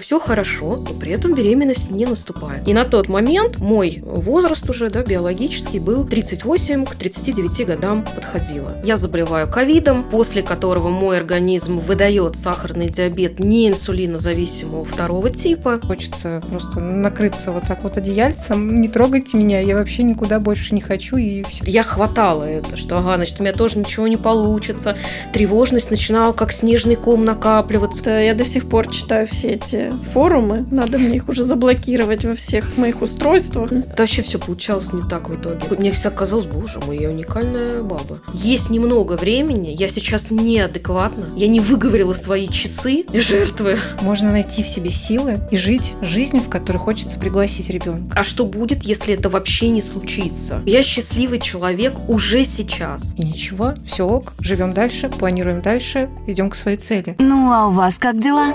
Все хорошо, но при этом беременность не наступает. И на тот момент мой возраст уже, да, биологический был 38 к 39 годам подходило. Я заболеваю ковидом, после которого мой организм выдает сахарный диабет не инсулинозависимого второго типа. Хочется просто накрыться вот так вот одеяльцем, не трогайте меня, я вообще никуда больше не хочу и все. Я хватала это, что ага, значит, у меня тоже ничего не получится. Тревожность начинала как снежный ком накапливаться. Я до сих пор читаю все эти форумы, надо мне их уже заблокировать во всех моих устройствах. Это вообще все получалось не так в итоге. Мне всегда казалось, боже мой, я уникальная баба. Есть немного времени, я сейчас неадекватна, я не выговорила свои часы и жертвы. Можно найти в себе силы и жить жизнью, в которой хочется пригласить ребенка. А что будет, если это вообще не случится? Я счастливый человек уже сейчас. И ничего, все ок, живем дальше, планируем дальше, идем к своей цели. Ну а у вас как дела?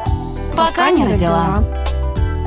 Пока не родила.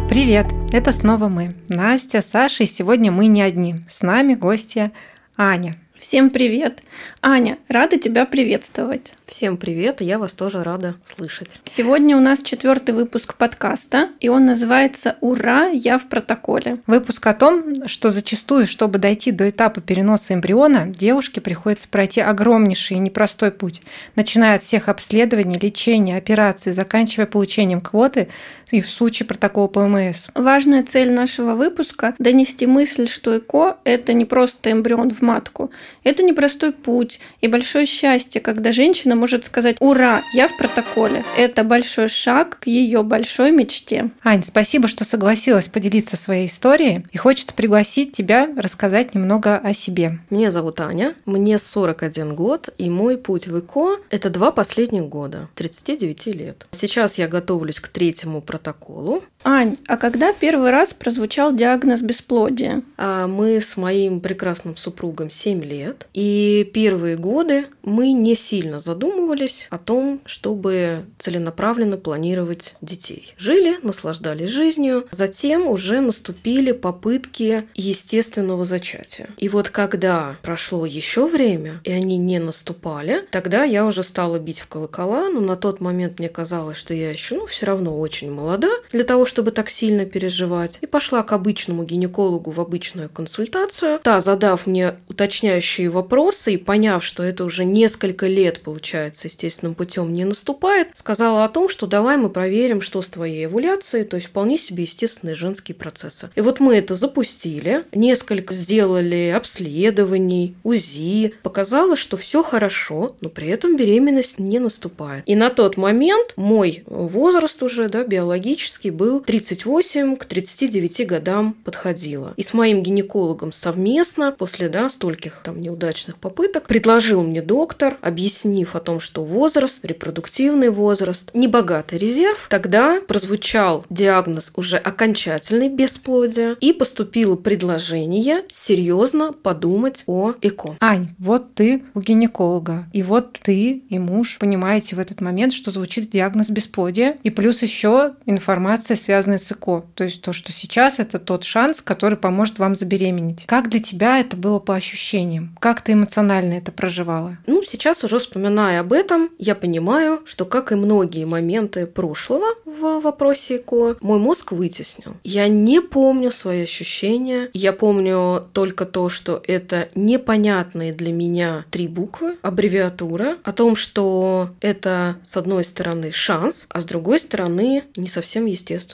Привет, это снова мы, Настя, Саша, и сегодня мы не одни. С нами гостья Аня. Всем привет! Аня, рада тебя приветствовать. Всем привет, я вас тоже рада слышать. Сегодня у нас четвертый выпуск подкаста, и он называется «Ура, я в протоколе». Выпуск о том, что зачастую, чтобы дойти до этапа переноса эмбриона, девушке приходится пройти огромнейший и непростой путь, начиная от всех обследований, лечения, операций, заканчивая получением квоты и в случае протокола ПМС. Важная цель нашего выпуска – донести мысль, что ЭКО – это не просто эмбрион в матку, это непростой путь и большое счастье, когда женщина может сказать «Ура, я в протоколе». Это большой шаг к ее большой мечте. Ань, спасибо, что согласилась поделиться своей историей. И хочется пригласить тебя рассказать немного о себе. Меня зовут Аня, мне 41 год, и мой путь в ЭКО – это два последних года, 39 лет. Сейчас я готовлюсь к третьему протоколу. Ань, а когда первый раз прозвучал диагноз бесплодия? А мы с моим прекрасным супругом 7 лет, и первые годы мы не сильно задумывались о том, чтобы целенаправленно планировать детей. Жили, наслаждались жизнью, затем уже наступили попытки естественного зачатия. И вот когда прошло еще время, и они не наступали, тогда я уже стала бить в колокола, но на тот момент мне казалось, что я еще, ну, все равно очень молода для того, чтобы так сильно переживать. И пошла к обычному гинекологу в обычную консультацию. Та, задав мне уточняющие вопросы и поняв, что это уже несколько лет, получается, естественным путем не наступает, сказала о том, что давай мы проверим, что с твоей овуляцией, то есть вполне себе естественные женские процессы. И вот мы это запустили, несколько сделали обследований, УЗИ, показалось, что все хорошо, но при этом беременность не наступает. И на тот момент мой возраст уже, да, биологический был 38 к 39 годам подходило. И с моим гинекологом совместно, после, да, стольких там неудачных попыток, предложил мне доктор, объяснив о том, что возраст, репродуктивный возраст, небогатый резерв, тогда прозвучал диагноз уже окончательный бесплодия, и поступило предложение серьезно подумать о ЭКО. Ань, вот ты у гинеколога, и вот ты и муж понимаете в этот момент, что звучит диагноз бесплодия, и плюс еще информация, связанная с ЭКО. То есть то, что сейчас это тот шанс, который поможет вам забеременеть. Как для тебя это было по ощущениям? Как ты эмоционально это проживала? Ну, сейчас уже вспоминая об этом, я понимаю, что, как и многие моменты прошлого в вопросе ЭКО, мой мозг вытеснил. Я не помню свои ощущения. Я помню только то, что это непонятные для меня три буквы, аббревиатура, о том, что это, с одной стороны, шанс, а с другой стороны, не совсем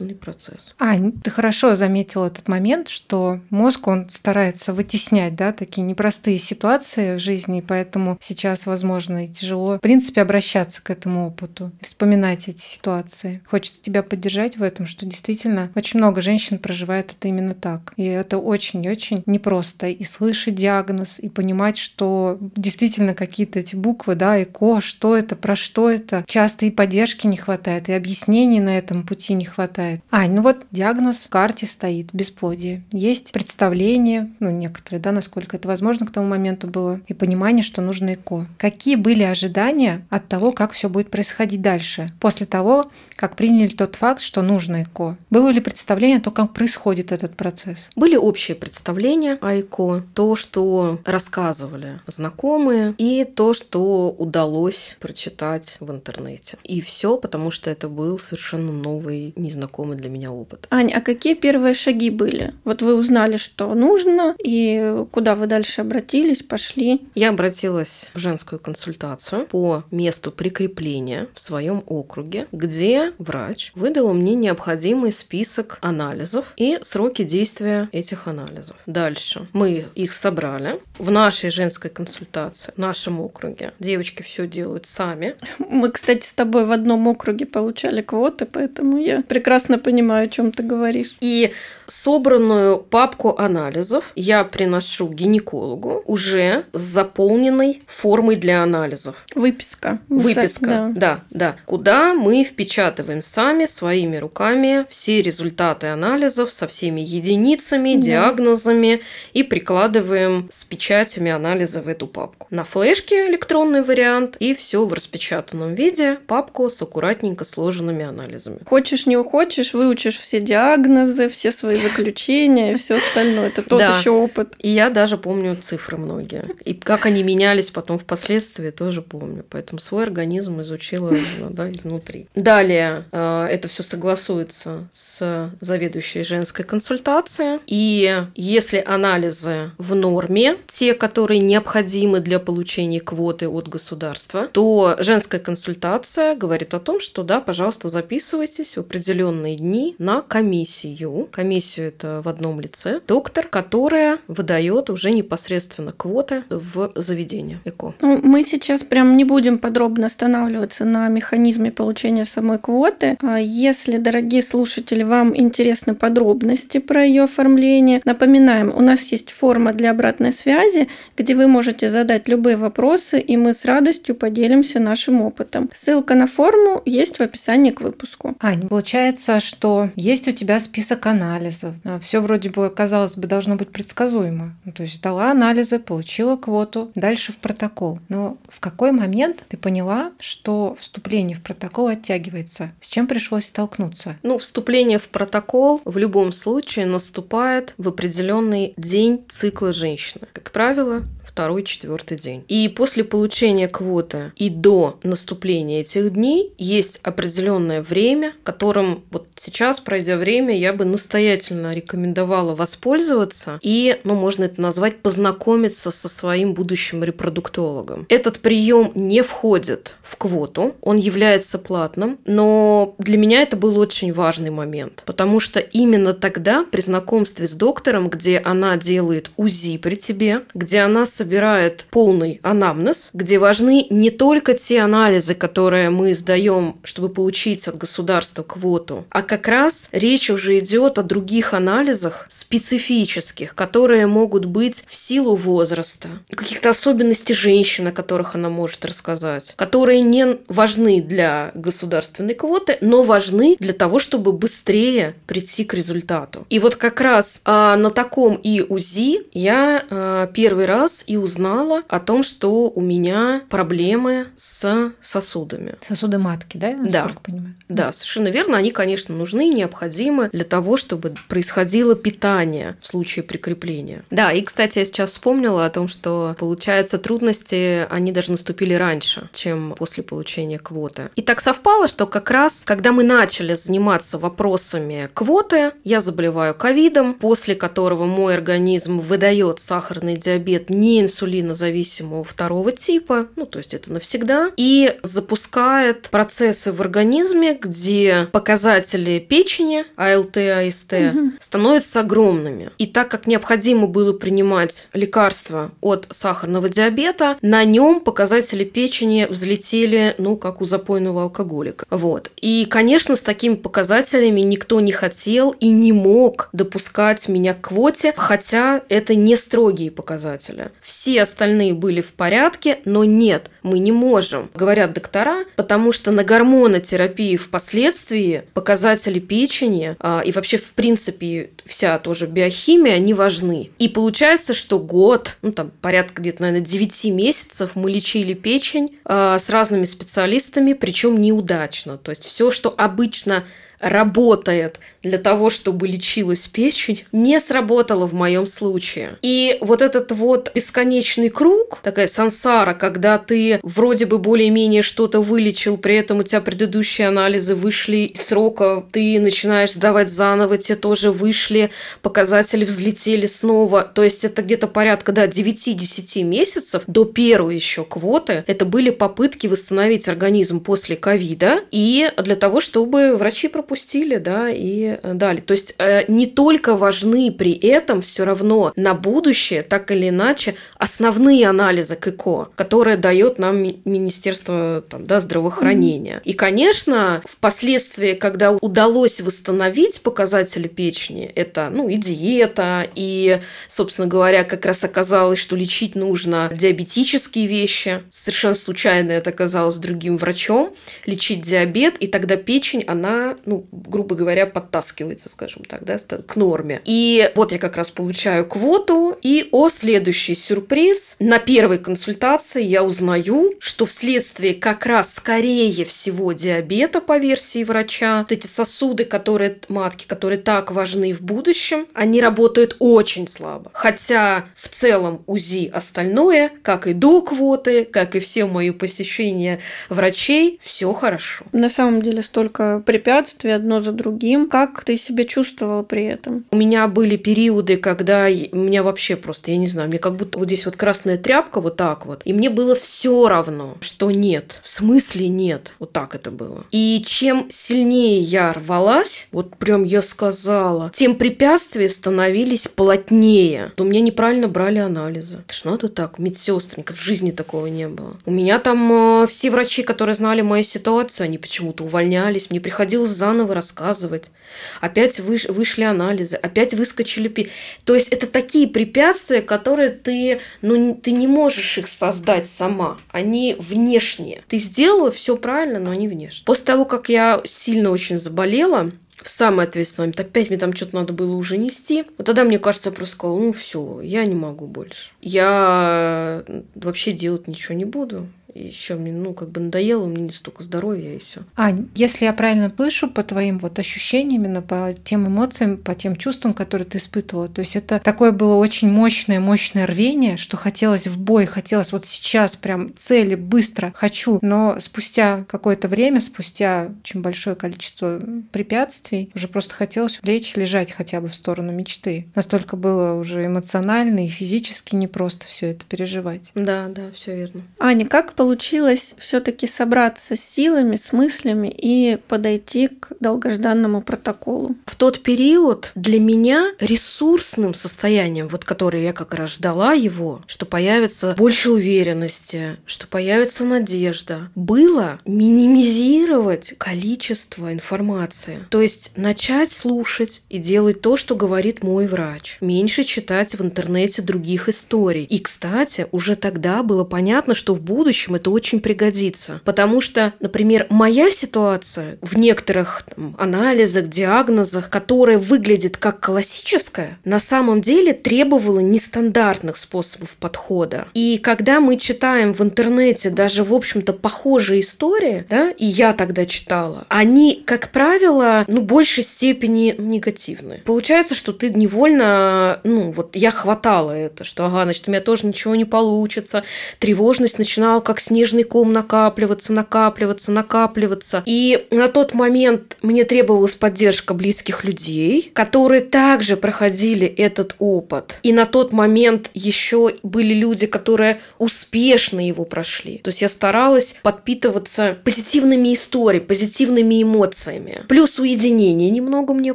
естественный процесс. Ань, ты хорошо заметила этот момент, что мозг, он старается вытеснять, да, такие непростые ситуации в жизни, и поэтому сейчас, возможно, и тяжело, в принципе, обращаться к этому опыту, вспоминать эти ситуации. Хочется тебя поддержать в этом, что действительно очень много женщин проживает это именно так. И это очень-очень непросто. И слышать диагноз, и понимать, что действительно какие-то эти буквы, да, ЭКО, что это, про что это. Часто и поддержки не хватает, и объяснений на этом пути не хватает. Ань, ну вот диагноз в карте стоит, бесплодие. Есть представление, ну некоторые, да, насколько это возможно к тому моменту было и понимание, что нужно ЭКО. Какие были ожидания от того, как все будет происходить дальше, после того, как приняли тот факт, что нужно ЭКО? Было ли представление о том, как происходит этот процесс? Были общие представления о ЭКО, то, что рассказывали знакомые, и то, что удалось прочитать в интернете. И все, потому что это был совершенно новый, незнакомый для меня опыт. Аня, а какие первые шаги были? Вот вы узнали, что нужно, и куда вы дальше обратились, пошли? Я обратилась в женскую консультацию по месту прикрепления в своем округе, где врач выдал мне необходимый список анализов и сроки действия этих анализов. Дальше мы их собрали в нашей женской консультации, в нашем округе. Девочки все делают сами. Мы, кстати, с тобой в одном округе получали квоты, поэтому я прекрасно понимаю, о чем ты говоришь. И собранную папку анализов я приношу гинекологу уже с заполненной формой для анализов. Выписка. Выписка, да. да, да. Куда мы впечатываем сами своими руками все результаты анализов со всеми единицами, да. диагнозами и прикладываем с печатями анализа в эту папку. На флешке электронный вариант и все в распечатанном виде, папку с аккуратненько сложенными анализами. Хочешь, не хочешь, выучишь все диагнозы, все свои заключения и все остальное. Это тот да. еще опыт. И я даже помню цифры многие. И как они менялись потом впоследствии, тоже помню. Поэтому свой организм изучила ну, да, изнутри. Далее э, это все согласуется с заведующей женской консультацией. И если анализы в норме, те, которые необходимы для получения квоты от государства, то женская консультация говорит о том, что да, пожалуйста, записывайтесь в определенные дни на комиссию. Комиссию это в одном лице. Доктор, которая выдает уже непосредственно квоты в заведение ЭКО. Ну, мы сейчас прям не будем подробно останавливаться на механизме получения самой квоты. А если, дорогие слушатели, вам интересны подробности про ее оформление, напоминаем, у нас есть форма для обратной связи, где вы можете задать любые вопросы, и мы с радостью поделимся нашим опытом. Ссылка на форму есть в описании к выпуску. Ань, получается, что есть у тебя список анализов. А Все вроде бы, казалось бы, должно быть предсказуемо. Ну, то есть дала анализы, получила квоту, дальше в протокол. Но в какой момент ты поняла, что вступление в протокол оттягивается? С чем пришлось столкнуться? Ну, вступление в протокол в любом случае наступает в определенный день цикла женщины. Как правило, второй, четвертый день. И после получения квоты и до наступления этих дней есть определенное время, которым вот сейчас, пройдя время, я бы настоятельно рекомендовала воспользоваться и, ну, можно это назвать, познакомиться со своим будущим репродуктологом. Этот прием не входит в квоту, он является платным, но для меня это был очень важный момент, потому что именно тогда при знакомстве с доктором, где она делает УЗИ при тебе, где она собирает полный анамнез, где важны не только те анализы, которые мы сдаем, чтобы получить от государства квоту, а как раз речь уже идет о других анализах специфических, которые могут быть в силу возраста, каких-то особенностей женщины, о которых она может рассказать, которые не важны для государственной квоты, но важны для того, чтобы быстрее прийти к результату. И вот как раз а, на таком и УЗИ я а, первый раз и узнала о том, что у меня проблемы с сосудами. Сосуды матки, да? Да. Понимаю? Да, совершенно верно. Они, конечно, нужны, необходимы для того, чтобы происходило питание в случае прикрепления. Да, и, кстати, я сейчас вспомнила о том, что, получается, трудности, они даже наступили раньше, чем после получения квоты. И так совпало, что как раз, когда мы начали заниматься вопросами квоты, я заболеваю ковидом, после которого мой организм выдает сахарный диабет не инсулинозависимого второго типа, ну, то есть это навсегда, и запускает процессы в организме, где показатели печени, АЛТ, АСТ, угу. становятся огромными. И так как необходимо было принимать лекарства от сахарного диабета, на нем показатели печени взлетели, ну, как у запойного алкоголика. Вот. И, конечно, с такими показателями никто не хотел и не мог допускать меня к квоте, хотя это не строгие показатели. Все остальные были в порядке, но нет, мы не можем, говорят доктора, потому что на гормонотерапии впоследствии показатели печени а, и вообще, в принципе, вся тоже биохимия, они важны. И получается, что год, ну там порядка где-то, наверное, 9 месяцев мы лечили печень а, с разными специалистами, причем неудачно. То есть все, что обычно работает для того, чтобы лечилась печень, не сработало в моем случае. И вот этот вот бесконечный круг, такая сансара, когда ты вроде бы более-менее что-то вылечил, при этом у тебя предыдущие анализы вышли из срока, ты начинаешь сдавать заново, те тоже вышли, показатели взлетели снова. То есть это где-то порядка, да, 9-10 месяцев до первой еще квоты. Это были попытки восстановить организм после ковида и для того, чтобы врачи пропустили, да, и дали. То есть э, не только важны при этом все равно на будущее, так или иначе, основные анализы к ЭКО, которые дает нам Министерство там, да, здравоохранения. И, конечно, впоследствии, когда удалось восстановить показатели печени, это ну, и диета, и, собственно говоря, как раз оказалось, что лечить нужно диабетические вещи. Совершенно случайно это оказалось другим врачом. Лечить диабет, и тогда печень, она, ну, грубо говоря, подтаскивается, скажем так, да, к норме. И вот я как раз получаю квоту, и о следующий сюрприз. На первой консультации я узнаю, что вследствие как раз скорее всего диабета по версии врача, вот эти сосуды, которые матки, которые так важны в будущем, они работают очень слабо. Хотя в целом УЗИ остальное, как и до квоты, как и все мои посещения врачей, все хорошо. На самом деле столько препятствий одно за другим. Как ты себя чувствовала при этом? У меня были периоды, когда меня вообще просто, я не знаю, мне как будто вот здесь вот красная тряпка вот так вот, и мне было все равно, что нет. В смысле нет. Вот так это было. И чем сильнее я рвалась, вот прям я сказала, тем препятствия становились плотнее. У меня неправильно брали анализы. Это ж надо так, медсестренька, в жизни такого не было. У меня там э, все врачи, которые знали мою ситуацию, они почему-то увольнялись, мне приходилось заново рассказывать. Опять выш, вышли анализы, опять выскочили пи. То есть это такие препятствия, которые ты, ну, ты не можешь их создать сама. Они внешние. Ты сделала все правильно, но они внешние. После того, как я сильно очень заболела, в самый ответственный момент, опять мне там что-то надо было уже нести. Вот тогда, мне кажется, я просто сказала, ну все, я не могу больше. Я вообще делать ничего не буду еще мне, ну, как бы надоело, у меня не столько здоровья и все. Ань, если я правильно слышу по твоим вот ощущениям, именно по тем эмоциям, по тем чувствам, которые ты испытывала, то есть это такое было очень мощное, мощное рвение, что хотелось в бой, хотелось вот сейчас прям цели, быстро хочу, но спустя какое-то время, спустя очень большое количество препятствий, уже просто хотелось лечь, лежать хотя бы в сторону мечты. Настолько было уже эмоционально и физически непросто все это переживать. Да, да, все верно. Аня, как получилось все-таки собраться с силами, с мыслями и подойти к долгожданному протоколу? В тот период для меня ресурсным состоянием, вот которое я как раз ждала его, что появится больше уверенности, что появится надежда, было минимизировать количество информации. То есть начать слушать и делать то, что говорит мой врач. Меньше читать в интернете других историй. И, кстати, уже тогда было понятно, что в будущем это очень пригодится. Потому что, например, моя ситуация в некоторых там, анализах, диагнозах, которая выглядит как классическая, на самом деле требовала нестандартных способов подхода. И когда мы читаем в интернете даже, в общем-то, похожие истории, да, и я тогда читала, они, как правило, ну, в большей степени негативны. Получается, что ты невольно, ну, вот я хватала это, что, ага, значит, у меня тоже ничего не получится, тревожность начинала как снежный ком накапливаться, накапливаться, накапливаться. И на тот момент мне требовалась поддержка близких людей, которые также проходили этот опыт. И на тот момент еще были люди, которые успешно его прошли. То есть я старалась подпитываться позитивными историями, позитивными эмоциями. Плюс уединение немного мне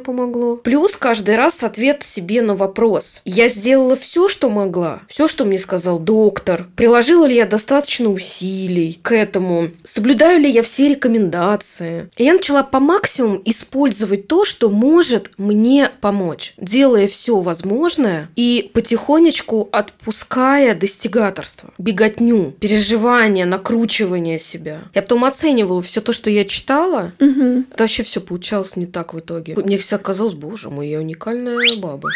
помогло. Плюс каждый раз ответ себе на вопрос. Я сделала все, что могла, все, что мне сказал доктор. Приложила ли я достаточно усилий усилий к этому? Соблюдаю ли я все рекомендации? И я начала по максимуму использовать то, что может мне помочь, делая все возможное и потихонечку отпуская достигаторство, беготню, переживания, накручивание себя. Я потом оценивала все то, что я читала. Мгм. Это вообще все получалось не так в итоге. Мне всегда казалось, боже мой, я уникальная баба.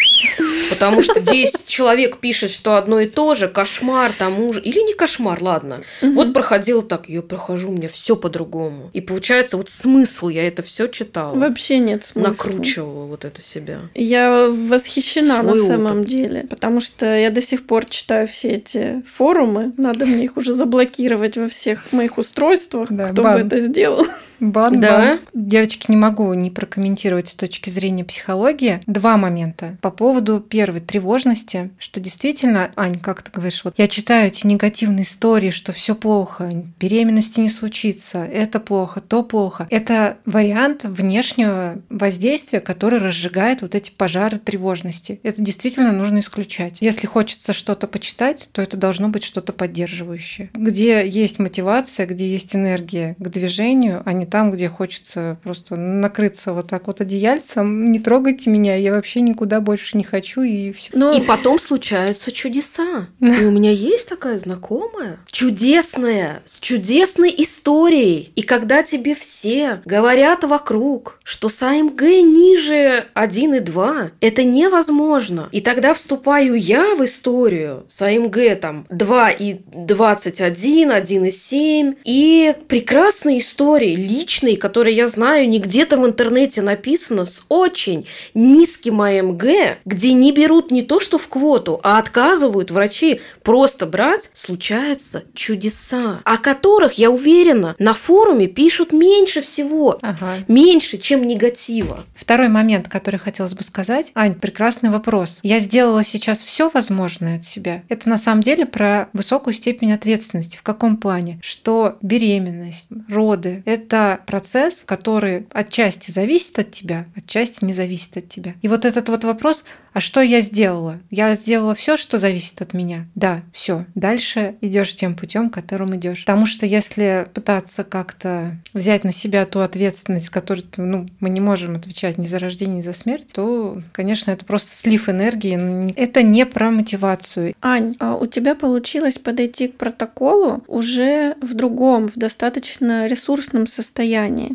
Потому что 10 человек пишет, что одно и то же, кошмар, там ужас. Или не кошмар, ладно. Вот проходило так, я прохожу, у меня все по-другому. И получается, вот смысл, я это все читала. Вообще нет смысла. Накручивала вот это себя. Я восхищена Свой на самом опыт. деле, потому что я до сих пор читаю все эти форумы. Надо мне их уже заблокировать во всех моих устройствах. Да, Кто бан. бы это сделал? Бан, Да. бан. Девочки, не могу не прокомментировать с точки зрения психологии. Два момента. По поводу первой тревожности, что действительно, Ань, как ты говоришь, вот я читаю эти негативные истории, что все плохо, беременности не случится, это плохо, то плохо. Это вариант внешнего воздействия, который разжигает вот эти пожары тревожности. Это действительно нужно исключать. Если хочется что-то почитать, то это должно быть что-то поддерживающее. Где есть мотивация, где есть энергия к движению, а не там, где хочется просто накрыться вот так вот одеяльцем. Не трогайте меня, я вообще никуда больше не хочу, и все. Ну, И потом случаются чудеса. И у меня есть такая знакомая, чудесная, с чудесной историей. И когда тебе все говорят вокруг, что с АМГ ниже 1,2, это невозможно. И тогда вступаю я в историю с АМГ там 2,21, 1,7. И прекрасные истории, личные, которые я знаю, не где-то в интернете написано, с очень низким АМГ, где не берут не то, что в квоту, а отказывают врачи просто брать, случаются чудеса, о которых, я уверена, на форуме пишут меньше всего. Ага. Меньше, чем негатива. Второй момент, который хотелось бы сказать. Ань, прекрасный вопрос. Я сделала сейчас все возможное от себя. Это на самом деле про высокую степень ответственности. В каком плане? Что беременность, роды – это процесс, который отчасти зависит от тебя, отчасти не зависит от тебя. И вот этот вот вопрос, а что я сделала? Я сделала все, что зависит от меня. Да, все. Дальше идешь тем путем, которым идешь. Потому что если пытаться как-то взять на себя ту ответственность, которую ну, мы не можем отвечать ни за рождение, ни за смерть, то, конечно, это просто слив энергии. Это не про мотивацию. Ань, а у тебя получилось подойти к протоколу уже в другом, в достаточно ресурсном состоянии.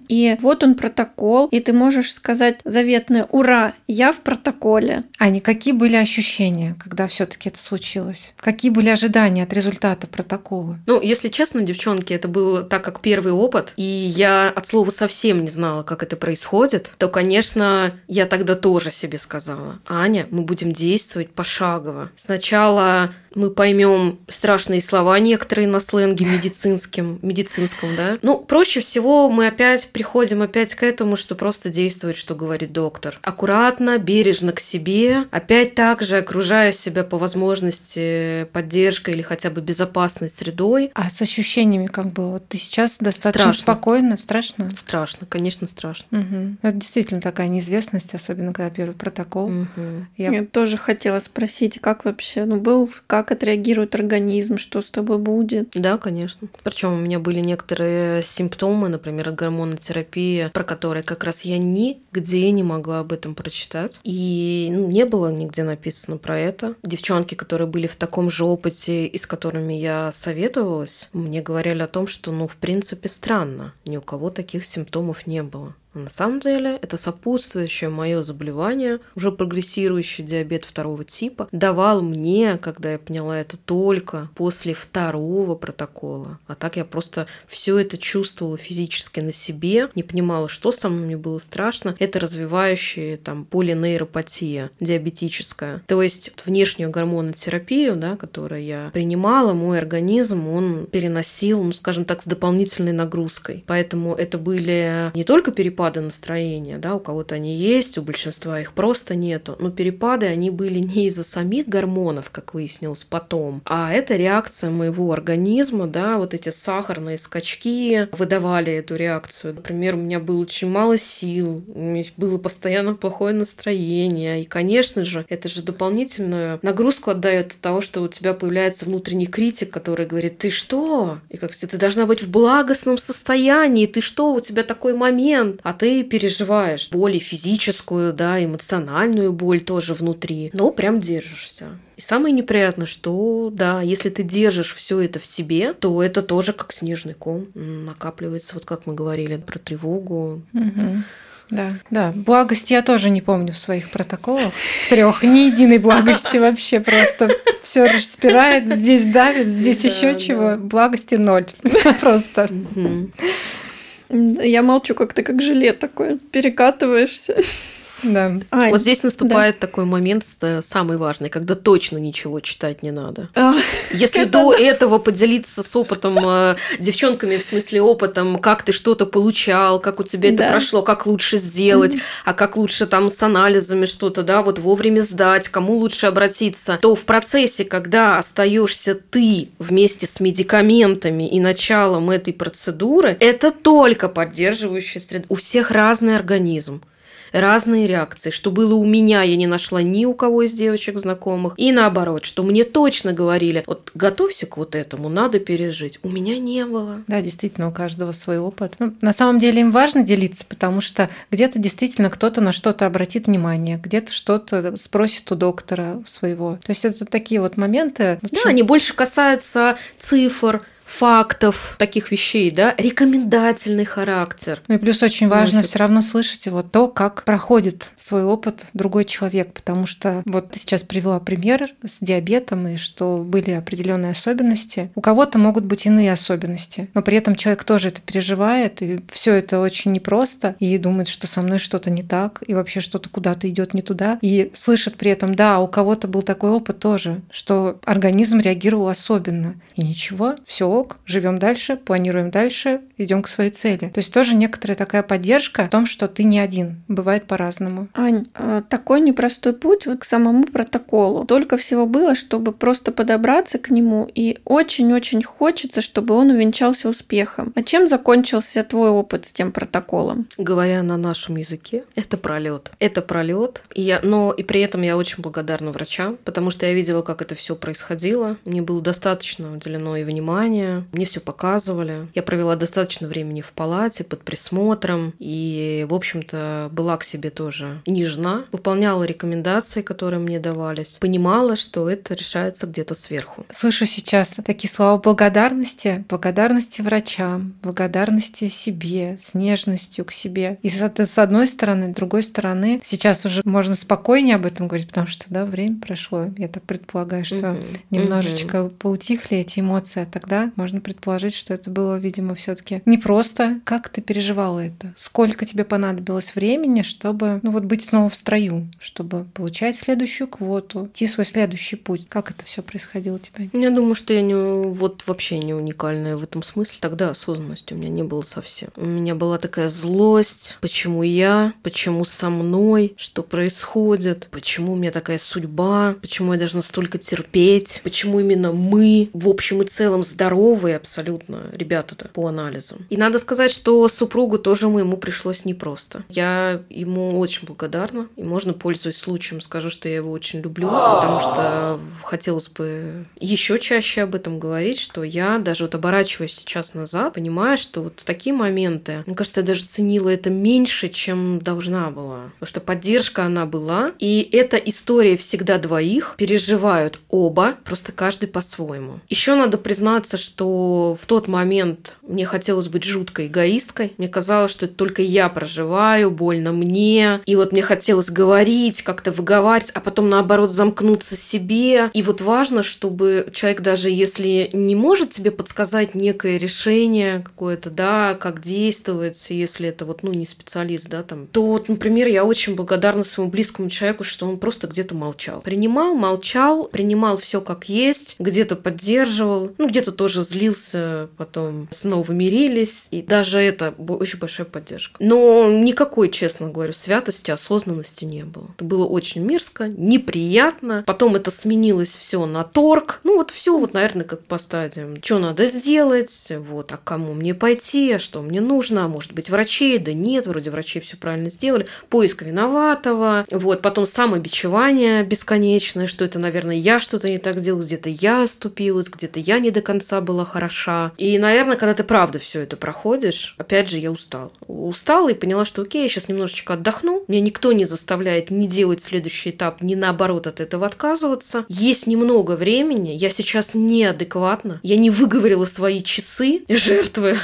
И вот он протокол, и ты можешь сказать заветное «Ура! Я в протоколе!» Аня, какие были ощущения, когда все-таки это случилось? Какие были ожидания от результата протокола? Ну, если честно, девчонки, это был так как первый опыт, и я от слова совсем не знала, как это происходит, то, конечно, я тогда тоже себе сказала, Аня, мы будем действовать пошагово. Сначала мы поймем страшные слова некоторые на сленге медицинским, медицинском, да. Ну, проще всего мы опять приходим опять к этому, что просто действовать, что говорит доктор. Аккуратно, бережно к себе, опять также окружая себя по возможности поддержкой или хотя бы безопасной средой. А с ощущениями как было? Вот ты сейчас достаточно Страшно. спокойно, страшно? Страшно, конечно, страшно. Мгм. Это действительно такая неизвестность, особенно когда первый протокол. Мгм. Я- Я тоже хотела спросить, как вообще, ну, был, как отреагирует организм, что с тобой будет? Да, конечно. Причем у меня были некоторые симптомы, например, гормонотерапия, про которые как раз я нигде не могла об этом прочитать. И ну, не было нигде написано про это. Девчонки, которые были в таком же опыте и с которыми я советовалась, мне говорили о том, что, ну, в принципе, странно. Ни у кого таких симптомов не было. На самом деле это сопутствующее мое заболевание, уже прогрессирующий диабет второго типа, давал мне, когда я поняла это только после второго протокола. А так я просто все это чувствовала физически на себе, не понимала, что со мной мне было страшно. Это развивающая там полинейропатия диабетическая. То есть внешнюю гормонотерапию, да, которую я принимала, мой организм, он переносил, ну, скажем так, с дополнительной нагрузкой. Поэтому это были не только перепады перепады настроения, да, у кого-то они есть, у большинства их просто нету. Но перепады, они были не из-за самих гормонов, как выяснилось потом, а это реакция моего организма, да, вот эти сахарные скачки выдавали эту реакцию. Например, у меня было очень мало сил, у меня было постоянно плохое настроение, и, конечно же, это же дополнительную нагрузку отдает от того, что у тебя появляется внутренний критик, который говорит, ты что? И как ты должна быть в благостном состоянии, ты что, у тебя такой момент? А ты переживаешь боль и физическую, да, эмоциональную боль тоже внутри, но прям держишься. И самое неприятное, что да, если ты держишь все это в себе, то это тоже как снежный ком накапливается, вот как мы говорили про тревогу. Угу. Да, да. Благость я тоже не помню в своих протоколах. Трех ни единой благости вообще просто все распирает, здесь давит, здесь еще чего. Благости ноль. Просто. Я молчу, как ты как желе такое. Перекатываешься. Да. Ань, вот здесь наступает да. такой момент э, самый важный, когда точно ничего читать не надо. А, Если до да. этого поделиться с опытом, э, девчонками, в смысле опытом, как ты что-то получал, как у тебя да. это прошло, как лучше сделать, mm-hmm. а как лучше там с анализами что-то, да, вот вовремя сдать, кому лучше обратиться, то в процессе, когда остаешься ты вместе с медикаментами и началом этой процедуры, это только поддерживающая среда. У всех разный организм разные реакции. Что было у меня, я не нашла ни у кого из девочек знакомых. И наоборот, что мне точно говорили, вот готовься к вот этому, надо пережить. У меня не было. Да, действительно, у каждого свой опыт. Ну, на самом деле им важно делиться, потому что где-то действительно кто-то на что-то обратит внимание, где-то что-то спросит у доктора своего. То есть это такие вот моменты. Да, они больше касаются цифр, фактов, таких вещей, да, рекомендательный характер. Ну и плюс очень важно все равно слышать вот то, как проходит свой опыт другой человек, потому что вот ты сейчас привела пример с диабетом и что были определенные особенности. У кого-то могут быть иные особенности, но при этом человек тоже это переживает, и все это очень непросто, и думает, что со мной что-то не так, и вообще что-то куда-то идет не туда, и слышит при этом, да, у кого-то был такой опыт тоже, что организм реагировал особенно, и ничего, все ок, живем дальше, планируем дальше, идем к своей цели. То есть тоже некоторая такая поддержка в том, что ты не один. Бывает по-разному. Ань, а, такой непростой путь вот к самому протоколу. Только всего было, чтобы просто подобраться к нему, и очень-очень хочется, чтобы он увенчался успехом. А чем закончился твой опыт с тем протоколом? Говоря на нашем языке, это пролет. Это пролет. И я, но и при этом я очень благодарна врачам, потому что я видела, как это все происходило. Мне было достаточно уделено и внимания, мне все показывали. Я провела достаточно времени в палате под присмотром и, в общем-то, была к себе тоже нежна, выполняла рекомендации, которые мне давались, понимала, что это решается где-то сверху. Слышу сейчас такие слова благодарности, благодарности врачам, благодарности себе, с нежностью к себе. И с одной стороны, с другой стороны, сейчас уже можно спокойнее об этом говорить, потому что да, время прошло. Я так предполагаю, что угу. немножечко угу. поутихли эти эмоции, а тогда можно предположить, что это было, видимо, все таки непросто. Как ты переживала это? Сколько тебе понадобилось времени, чтобы ну, вот быть снова в строю, чтобы получать следующую квоту, идти свой следующий путь? Как это все происходило у тебя? Я думаю, что я не, вот вообще не уникальная в этом смысле. Тогда осознанности у меня не было совсем. У меня была такая злость, почему я, почему со мной, что происходит, почему у меня такая судьба, почему я должна столько терпеть, почему именно мы в общем и целом здоровы, здоровые абсолютно ребята-то по анализам. И надо сказать, что супругу тоже моему пришлось непросто. Я ему очень благодарна, и можно, пользуясь случаем, скажу, что я его очень люблю, потому что хотелось бы еще чаще об этом говорить, что я даже вот оборачиваясь сейчас назад, понимаю, что вот в такие моменты, мне кажется, я даже ценила это меньше, чем должна была. Потому что поддержка она была, и эта история всегда двоих переживают оба, просто каждый по-своему. Еще надо признаться, что что в тот момент мне хотелось быть жуткой эгоисткой. Мне казалось, что это только я проживаю, больно мне. И вот мне хотелось говорить, как-то выговаривать, а потом наоборот замкнуться себе. И вот важно, чтобы человек даже если не может тебе подсказать некое решение какое-то, да, как действовать, если это вот, ну, не специалист, да, там, то вот, например, я очень благодарна своему близкому человеку, что он просто где-то молчал. Принимал, молчал, принимал все как есть, где-то поддерживал, ну, где-то тоже же злился, потом снова мирились. И даже это очень большая поддержка. Но никакой, честно говорю, святости, осознанности не было. Это было очень мерзко, неприятно. Потом это сменилось все на торг. Ну вот все вот, наверное, как по стадиям. Что надо сделать? Вот, а кому мне пойти? А что мне нужно? А может быть, врачей? Да нет, вроде врачи все правильно сделали. Поиск виноватого. Вот, потом самобичевание бесконечное, что это, наверное, я что-то не так сделал, где-то я оступилась, где-то я не до конца была хороша. И, наверное, когда ты правда все это проходишь, опять же, я устал. Устала и поняла, что окей, я сейчас немножечко отдохну. Меня никто не заставляет не делать следующий этап, не наоборот от этого отказываться. Есть немного времени, я сейчас неадекватна, я не выговорила свои часы жертвы.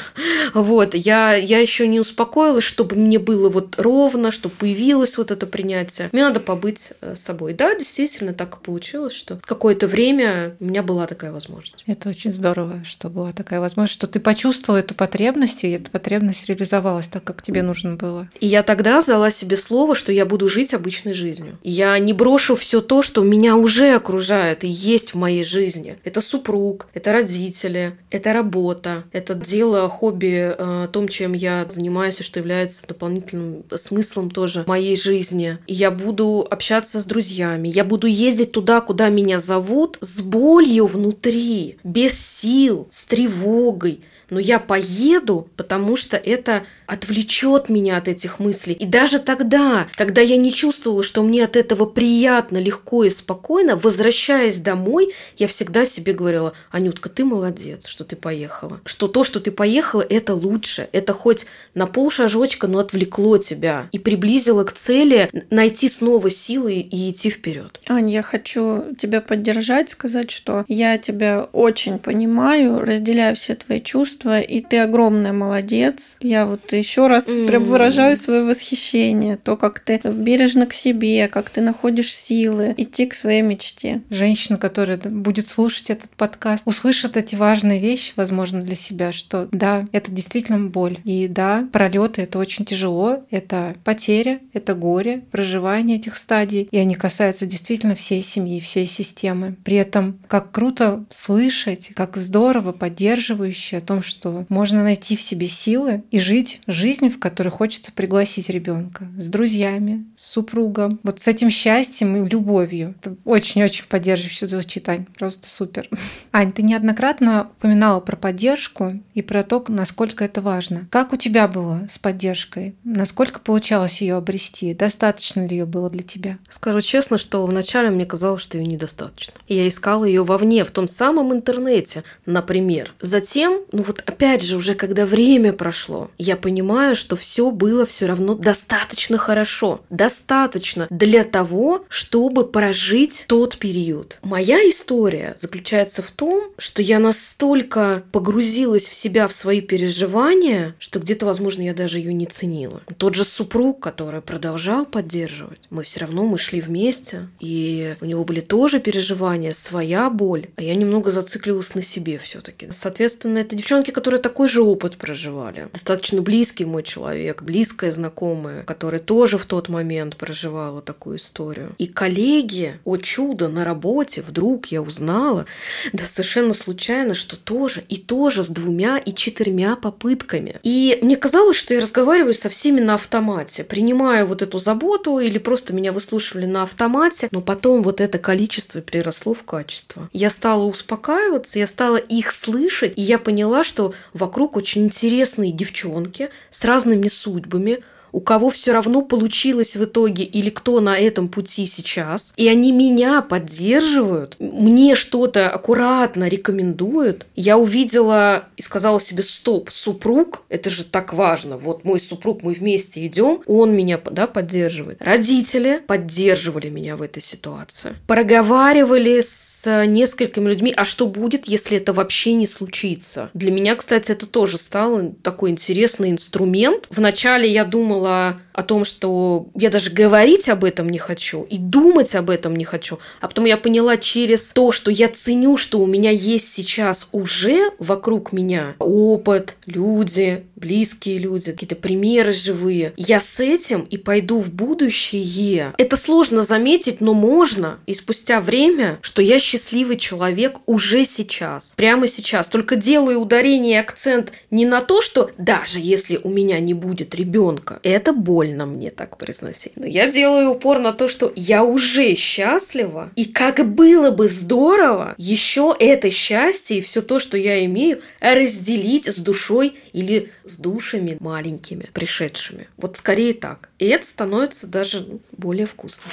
Вот, я, я еще не успокоилась, чтобы мне было вот ровно, чтобы появилось вот это принятие. Мне надо побыть э, собой. Да, действительно, так и получилось, что какое-то время у меня была такая возможность. Это очень здорово, что была такая возможность, что ты почувствовала эту потребность, и эта потребность реализовалась так, как тебе нужно было. И я тогда сдала себе слово, что я буду жить обычной жизнью. Я не брошу все то, что меня уже окружает и есть в моей жизни. Это супруг, это родители, это работа, это дело, хобби, э, том, чем я занимаюсь и что является дополнительным смыслом тоже моей жизни. И я буду общаться с друзьями, я буду ездить туда, куда меня зовут, с болью внутри, без сил, с тревогой. Но я поеду, потому что это отвлечет меня от этих мыслей. И даже тогда, когда я не чувствовала, что мне от этого приятно, легко и спокойно, возвращаясь домой, я всегда себе говорила, Анютка, ты молодец, что ты поехала. Что то, что ты поехала, это лучше. Это хоть на полшажочка, но отвлекло тебя и приблизило к цели найти снова силы и идти вперед. Ань, я хочу тебя поддержать, сказать, что я тебя очень понимаю, разделяю все твои чувства, и ты огромная молодец. Я вот еще раз mm. прям выражаю свое восхищение, то, как ты бережно к себе, как ты находишь силы идти к своей мечте. Женщина, которая будет слушать этот подкаст, услышит эти важные вещи, возможно, для себя, что да, это действительно боль. И да, пролеты это очень тяжело, это потеря, это горе, проживание этих стадий, и они касаются действительно всей семьи, всей системы. При этом, как круто слышать, как здорово, поддерживающе о том, что можно найти в себе силы и жить жизнь, в которой хочется пригласить ребенка с друзьями, с супругом, вот с этим счастьем и любовью. Это очень-очень поддерживающе звучит, Ань, просто супер. Ань, ты неоднократно упоминала про поддержку и про то, насколько это важно. Как у тебя было с поддержкой? Насколько получалось ее обрести? Достаточно ли ее было для тебя? Скажу честно, что вначале мне казалось, что ее недостаточно. Я искала ее вовне, в том самом интернете, например. Затем, ну вот опять же, уже когда время прошло, я понимаю, что все было все равно достаточно хорошо. Достаточно для того, чтобы прожить тот период. Моя история заключается в том, что я настолько погрузилась в себя, в свои переживания, что где-то, возможно, я даже ее не ценила. Тот же супруг, который продолжал поддерживать, мы все равно мы шли вместе, и у него были тоже переживания, своя боль, а я немного зациклилась на себе все-таки. Соответственно, это девчонки, которые такой же опыт проживали, достаточно близко близкий мой человек, близкая знакомая, которая тоже в тот момент проживала такую историю. И коллеги, о чудо, на работе вдруг я узнала, да совершенно случайно, что тоже и тоже с двумя и четырьмя попытками. И мне казалось, что я разговариваю со всеми на автомате, принимаю вот эту заботу или просто меня выслушивали на автомате, но потом вот это количество переросло в качество. Я стала успокаиваться, я стала их слышать, и я поняла, что вокруг очень интересные девчонки, с разными судьбами, у кого все равно получилось в итоге или кто на этом пути сейчас, и они меня поддерживают, мне что-то аккуратно рекомендуют, я увидела и сказала себе, стоп, супруг, это же так важно, вот мой супруг, мы вместе идем, он меня да, поддерживает. Родители поддерживали меня в этой ситуации. Проговаривали с несколькими людьми, а что будет, если это вообще не случится? Для меня, кстати, это тоже стало такой интересный инструмент. Вначале я думала, поняла о том, что я даже говорить об этом не хочу и думать об этом не хочу. А потом я поняла через то, что я ценю, что у меня есть сейчас уже вокруг меня опыт, люди, близкие люди, какие-то примеры живые. Я с этим и пойду в будущее. Это сложно заметить, но можно. И спустя время, что я счастливый человек уже сейчас. Прямо сейчас. Только делаю ударение и акцент не на то, что даже если у меня не будет ребенка, это больно мне так произносить. Но я делаю упор на то, что я уже счастлива. И как было бы здорово еще это счастье и все то, что я имею, разделить с душой или душами маленькими, пришедшими. Вот скорее так. И это становится даже ну, более вкусно.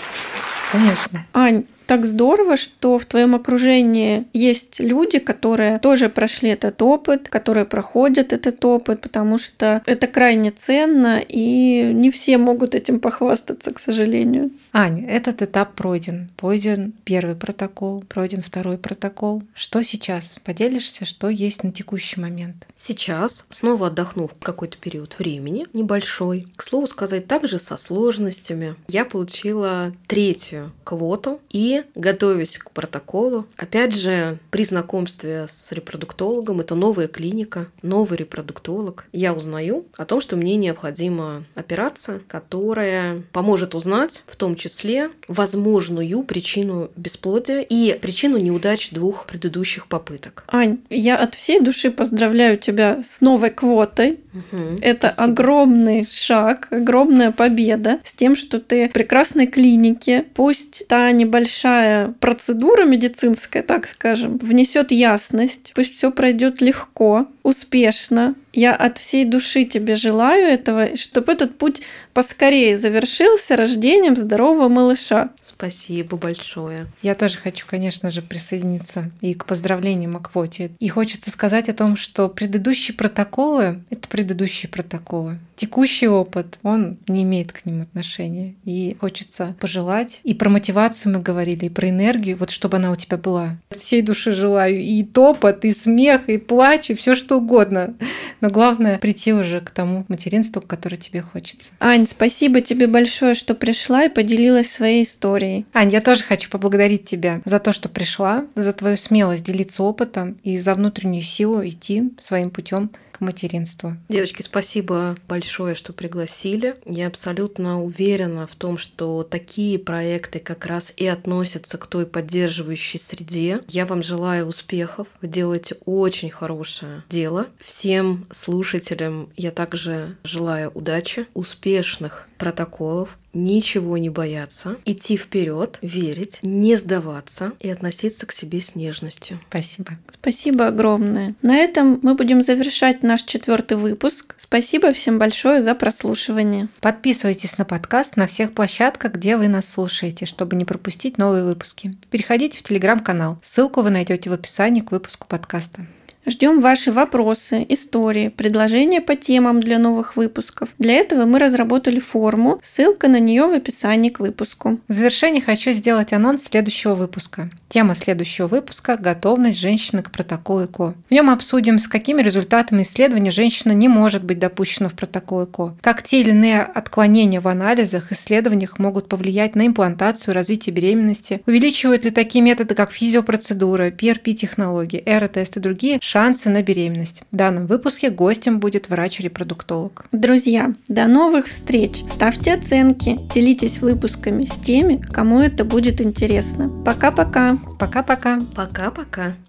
Конечно. Ань, так здорово, что в твоем окружении есть люди, которые тоже прошли этот опыт, которые проходят этот опыт, потому что это крайне ценно, и не все могут этим похвастаться, к сожалению. Ань, этот этап пройден. Пройден первый протокол, пройден второй протокол. Что сейчас? Поделишься, что есть на текущий момент? Сейчас, снова отдохнув какой-то период времени, небольшой, к слову сказать, также со сложностями, я получила третью квоту и готовясь к протоколу, опять же, при знакомстве с репродуктологом, это новая клиника, новый репродуктолог, я узнаю о том, что мне необходима операция, которая поможет узнать в том числе возможную причину бесплодия и причину неудач двух предыдущих попыток. Ань, я от всей души поздравляю тебя с новой квотой. Угу, Это спасибо. огромный шаг, огромная победа с тем, что ты в прекрасной клинике. Пусть та небольшая процедура медицинская, так скажем, внесет ясность, пусть все пройдет легко, успешно. Я от всей души тебе желаю этого, чтобы этот путь поскорее завершился рождением здорового малыша. Спасибо большое. Я тоже хочу, конечно же, присоединиться и к поздравлениям о квоте. И хочется сказать о том, что предыдущие протоколы — это предыдущие протоколы. Текущий опыт, он не имеет к ним отношения. И хочется пожелать. И про мотивацию мы говорили, и про энергию, вот чтобы она у тебя была. От всей души желаю и топот, и смех, и плач, и все что угодно. Но главное прийти уже к тому материнству, которое тебе хочется. Ань, спасибо тебе большое, что пришла и поделилась своей историей. Ань, я тоже хочу поблагодарить тебя за то, что пришла, за твою смелость делиться опытом и за внутреннюю силу идти своим путем к материнству. Девочки, спасибо большое, что пригласили. Я абсолютно уверена в том, что такие проекты как раз и относятся к той поддерживающей среде. Я вам желаю успехов. Вы делаете очень хорошее дело. Всем слушателям я также желаю удачи, успешных протоколов, ничего не бояться, идти вперед, верить, не сдаваться и относиться к себе с нежностью. Спасибо. Спасибо огромное. На этом мы будем завершать наш четвертый выпуск. Спасибо всем большое за прослушивание. Подписывайтесь на подкаст на всех площадках, где вы нас слушаете, чтобы не пропустить новые выпуски. Переходите в телеграм-канал. Ссылку вы найдете в описании к выпуску подкаста. Ждем ваши вопросы, истории, предложения по темам для новых выпусков. Для этого мы разработали форму, ссылка на нее в описании к выпуску. В завершение хочу сделать анонс следующего выпуска. Тема следующего выпуска – готовность женщины к протоколу ЭКО. В нем обсудим, с какими результатами исследования женщина не может быть допущена в протокол ЭКО, как те или иные отклонения в анализах, исследованиях могут повлиять на имплантацию, развитие беременности, увеличивают ли такие методы, как физиопроцедура, PRP-технологии, эро-тест и другие шансы на беременность. В данном выпуске гостем будет врач-репродуктолог. Друзья, до новых встреч! Ставьте оценки, делитесь выпусками с теми, кому это будет интересно. Пока-пока! Пока-пока. Пока-пока.